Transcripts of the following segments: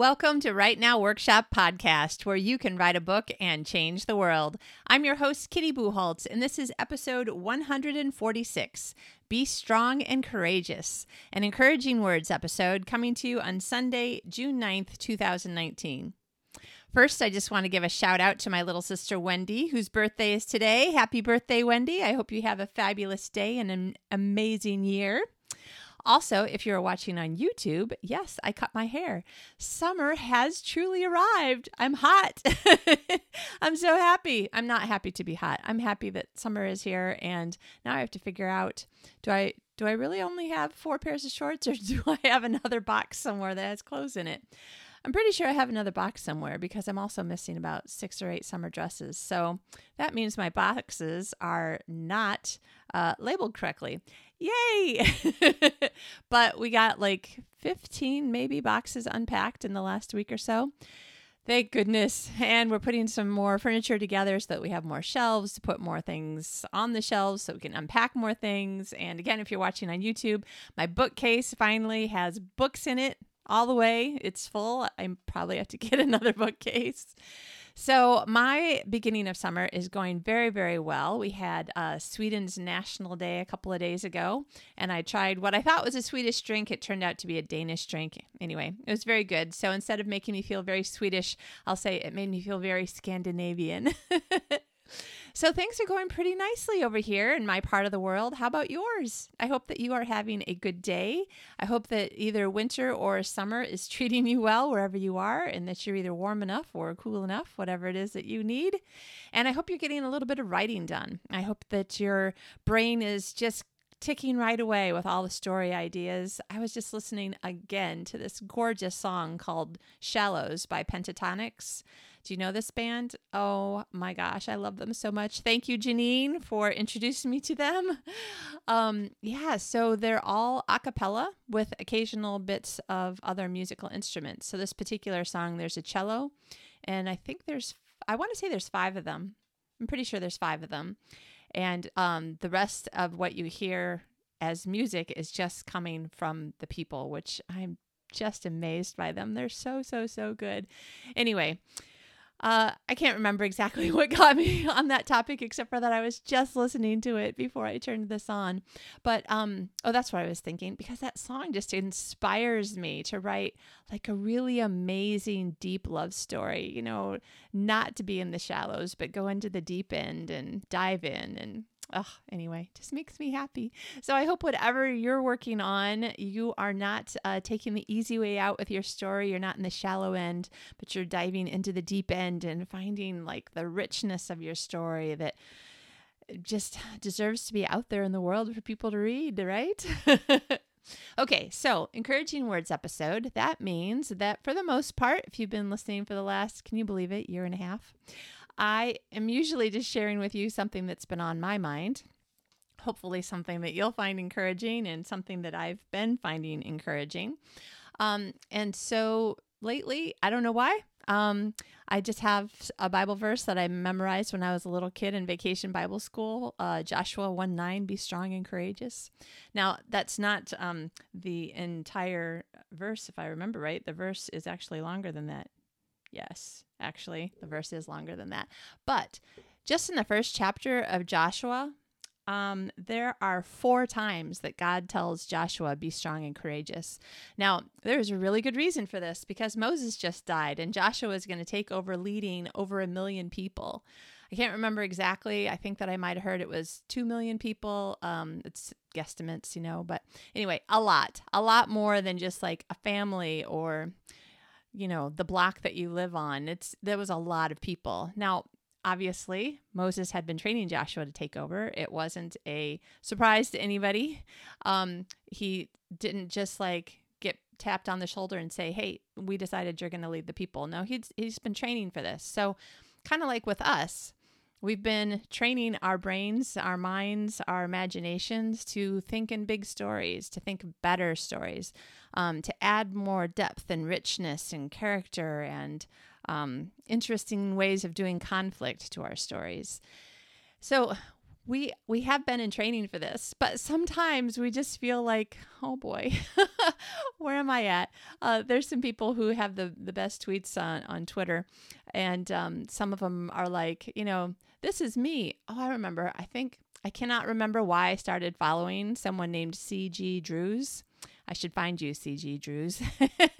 Welcome to Write Now Workshop Podcast, where you can write a book and change the world. I'm your host, Kitty Bucholtz, and this is episode 146 Be Strong and Courageous, an encouraging words episode coming to you on Sunday, June 9th, 2019. First, I just want to give a shout out to my little sister Wendy, whose birthday is today. Happy birthday, Wendy. I hope you have a fabulous day and an amazing year. Also, if you're watching on YouTube, yes, I cut my hair. Summer has truly arrived. I'm hot. I'm so happy. I'm not happy to be hot. I'm happy that summer is here and now I have to figure out do I do I really only have four pairs of shorts or do I have another box somewhere that has clothes in it? I'm pretty sure I have another box somewhere because I'm also missing about six or eight summer dresses. So that means my boxes are not uh, labeled correctly. Yay! but we got like 15 maybe boxes unpacked in the last week or so. Thank goodness. And we're putting some more furniture together so that we have more shelves to put more things on the shelves so we can unpack more things. And again, if you're watching on YouTube, my bookcase finally has books in it all the way. It's full. I probably have to get another bookcase. So, my beginning of summer is going very, very well. We had uh, Sweden's National Day a couple of days ago, and I tried what I thought was a Swedish drink. It turned out to be a Danish drink. Anyway, it was very good. So, instead of making me feel very Swedish, I'll say it made me feel very Scandinavian. So things are going pretty nicely over here in my part of the world. How about yours? I hope that you are having a good day. I hope that either winter or summer is treating you well wherever you are and that you're either warm enough or cool enough, whatever it is that you need. And I hope you're getting a little bit of writing done. I hope that your brain is just ticking right away with all the story ideas. I was just listening again to this gorgeous song called Shallows by Pentatonix. Do you know this band? Oh my gosh, I love them so much. Thank you, Janine, for introducing me to them. Um, yeah, so they're all a cappella with occasional bits of other musical instruments. So this particular song, there's a cello, and I think there's, I want to say there's five of them. I'm pretty sure there's five of them. And um, the rest of what you hear as music is just coming from the people, which I'm just amazed by them. They're so, so, so good. Anyway, uh, I can't remember exactly what got me on that topic, except for that I was just listening to it before I turned this on. But um, oh, that's what I was thinking because that song just inspires me to write like a really amazing, deep love story. You know, not to be in the shallows, but go into the deep end and dive in and Ugh, anyway, just makes me happy. So I hope whatever you're working on, you are not uh, taking the easy way out with your story. You're not in the shallow end, but you're diving into the deep end and finding like the richness of your story that just deserves to be out there in the world for people to read, right? okay, so encouraging words episode. That means that for the most part, if you've been listening for the last, can you believe it, year and a half, I am usually just sharing with you something that's been on my mind. Hopefully, something that you'll find encouraging and something that I've been finding encouraging. Um, and so lately, I don't know why. Um, I just have a Bible verse that I memorized when I was a little kid in vacation Bible school uh, Joshua 1 9, be strong and courageous. Now, that's not um, the entire verse, if I remember right. The verse is actually longer than that. Yes, actually, the verse is longer than that. But just in the first chapter of Joshua, um, there are four times that God tells Joshua, be strong and courageous. Now, there's a really good reason for this because Moses just died and Joshua is going to take over leading over a million people. I can't remember exactly. I think that I might have heard it was 2 million people. Um, it's guesstimates, you know, but anyway, a lot, a lot more than just like a family or you know, the block that you live on. It's there was a lot of people. Now, obviously, Moses had been training Joshua to take over. It wasn't a surprise to anybody. Um, he didn't just like get tapped on the shoulder and say, "Hey, we decided you're going to lead the people." No, he's he's been training for this. So, kind of like with us, We've been training our brains, our minds, our imaginations to think in big stories, to think better stories, um, to add more depth and richness and character and um, interesting ways of doing conflict to our stories. So, we we have been in training for this, but sometimes we just feel like, oh boy, where am I at? Uh, there's some people who have the the best tweets on on Twitter, and um, some of them are like, you know, this is me. Oh, I remember. I think I cannot remember why I started following someone named CG Drews. I should find you, CG Drews,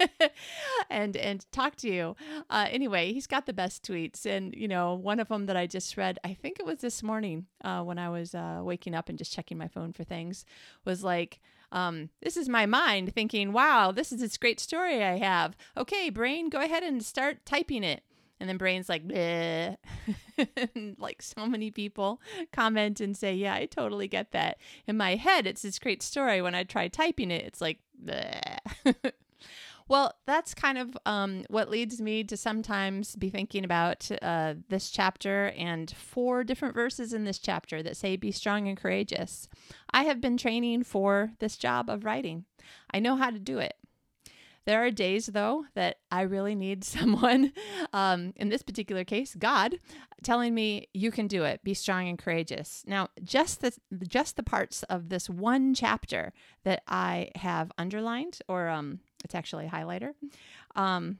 and and talk to you. Uh, anyway, he's got the best tweets, and you know, one of them that I just read, I think it was this morning uh, when I was uh, waking up and just checking my phone for things, was like. Um, this is my mind thinking, wow, this is this great story I have. Okay, brain, go ahead and start typing it. And then brain's like, like so many people comment and say, yeah, I totally get that. In my head, it's this great story. When I try typing it, it's like, well, that's kind of um, what leads me to sometimes be thinking about uh, this chapter and four different verses in this chapter that say, Be strong and courageous. I have been training for this job of writing, I know how to do it. There are days, though, that I really need someone, um, in this particular case, God, telling me, "You can do it. Be strong and courageous." Now, just the just the parts of this one chapter that I have underlined, or um, it's actually a highlighter. Um,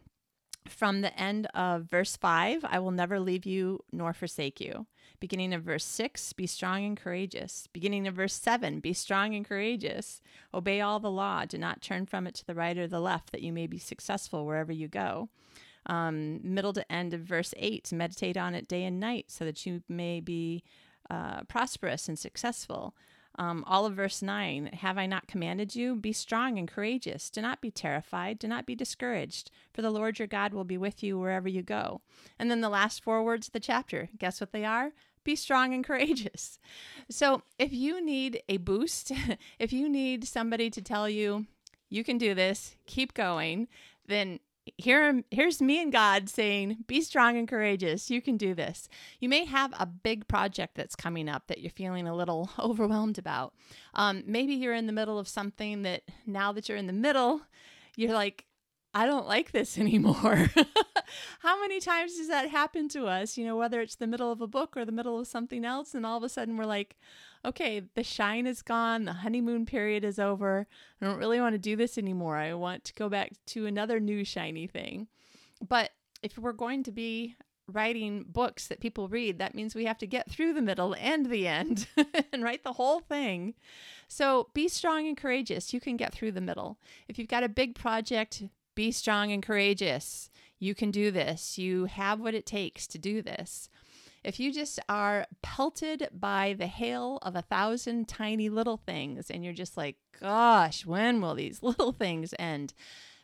from the end of verse 5, I will never leave you nor forsake you. Beginning of verse 6, be strong and courageous. Beginning of verse 7, be strong and courageous. Obey all the law. Do not turn from it to the right or the left, that you may be successful wherever you go. Um, middle to end of verse 8, meditate on it day and night, so that you may be uh, prosperous and successful. Um, all of verse 9 Have I not commanded you? Be strong and courageous. Do not be terrified. Do not be discouraged, for the Lord your God will be with you wherever you go. And then the last four words of the chapter guess what they are? Be strong and courageous. So if you need a boost, if you need somebody to tell you, you can do this, keep going, then here here's me and God saying, "Be strong and courageous. You can do this." You may have a big project that's coming up that you're feeling a little overwhelmed about. Um, maybe you're in the middle of something that now that you're in the middle, you're like, "I don't like this anymore." How many times does that happen to us? You know, whether it's the middle of a book or the middle of something else, and all of a sudden we're like, okay, the shine is gone, the honeymoon period is over. I don't really want to do this anymore. I want to go back to another new shiny thing. But if we're going to be writing books that people read, that means we have to get through the middle and the end and write the whole thing. So be strong and courageous. You can get through the middle. If you've got a big project, be strong and courageous. You can do this. You have what it takes to do this. If you just are pelted by the hail of a thousand tiny little things and you're just like, gosh, when will these little things end?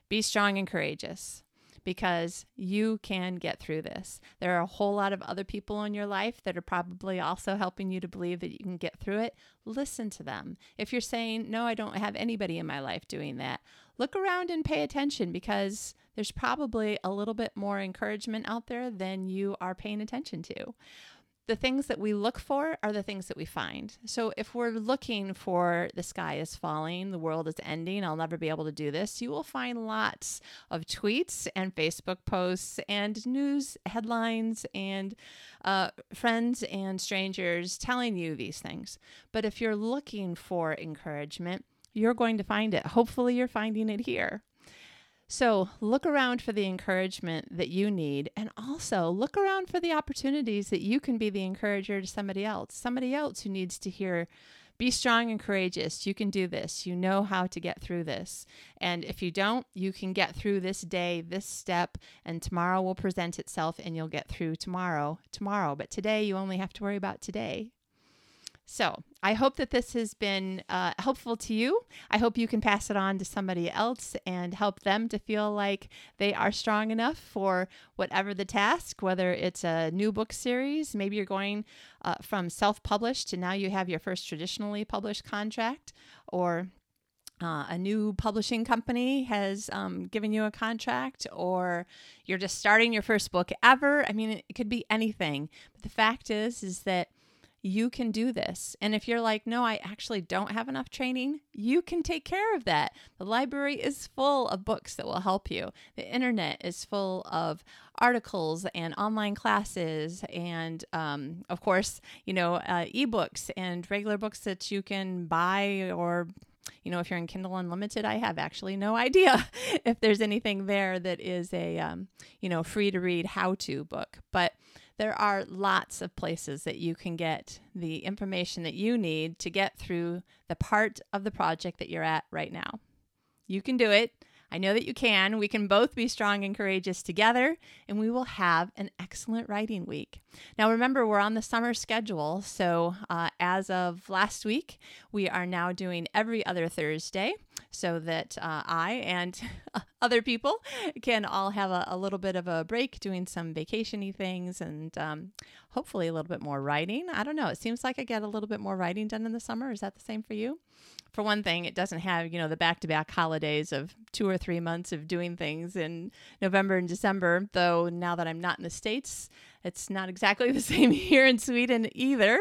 Be strong and courageous because you can get through this. There are a whole lot of other people in your life that are probably also helping you to believe that you can get through it. Listen to them. If you're saying, No, I don't have anybody in my life doing that, look around and pay attention because there's probably a little bit more encouragement out there than you are paying attention to the things that we look for are the things that we find. So if we're looking for the sky is falling, the world is ending, I'll never be able to do this, you will find lots of tweets and Facebook posts and news headlines and uh, friends and strangers telling you these things. But if you're looking for encouragement, you're going to find it. Hopefully, you're finding it here. So look around for the encouragement that you need, and also look around for the opportunities that you can be the encourager to somebody else, somebody else who needs to hear. Be strong and courageous. You can do this. You know how to get through this. And if you don't, you can get through this day, this step, and tomorrow will present itself and you'll get through tomorrow, tomorrow. But today, you only have to worry about today. So I hope that this has been uh, helpful to you. I hope you can pass it on to somebody else and help them to feel like they are strong enough for whatever the task, whether it's a new book series, maybe you're going uh, from self published to now you have your first traditionally published contract, or uh, a new publishing company has um, given you a contract, or you're just starting your first book ever. I mean, it could be anything. But the fact is, is that you can do this. And if you're like, no, I actually don't have enough training, you can take care of that. The library is full of books that will help you, the internet is full of articles and online classes, and um, of course, you know, uh, ebooks and regular books that you can buy or you know, if you're in Kindle Unlimited, I have actually no idea if there's anything there that is a, um, you know, free to read how to book. But there are lots of places that you can get the information that you need to get through the part of the project that you're at right now. You can do it. I know that you can. We can both be strong and courageous together, and we will have an excellent writing week. Now, remember, we're on the summer schedule. So, uh, as of last week, we are now doing every other Thursday so that uh, I and other people can all have a, a, little bit of a break doing some vacationy things and um, hopefully a little bit more writing. I don't know. It seems like I get a little bit more writing done in the summer. Is that the same for you? For one thing, it doesn't have, you know, the back to back holidays of two or three months of doing things in November and December, though now that I'm not in the States, it's not exactly the same here in Sweden either.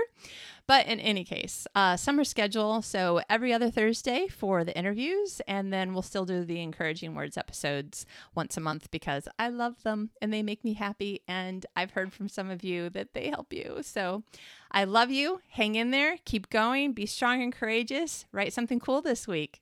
But in any case, uh, summer schedule. So every other Thursday for the interviews, and then we'll still do the encouraging words episodes once a month because I love them and they make me happy. And I've heard from some of you that they help you. So I love you. Hang in there. Keep going. Be strong and courageous. Write something cool this week.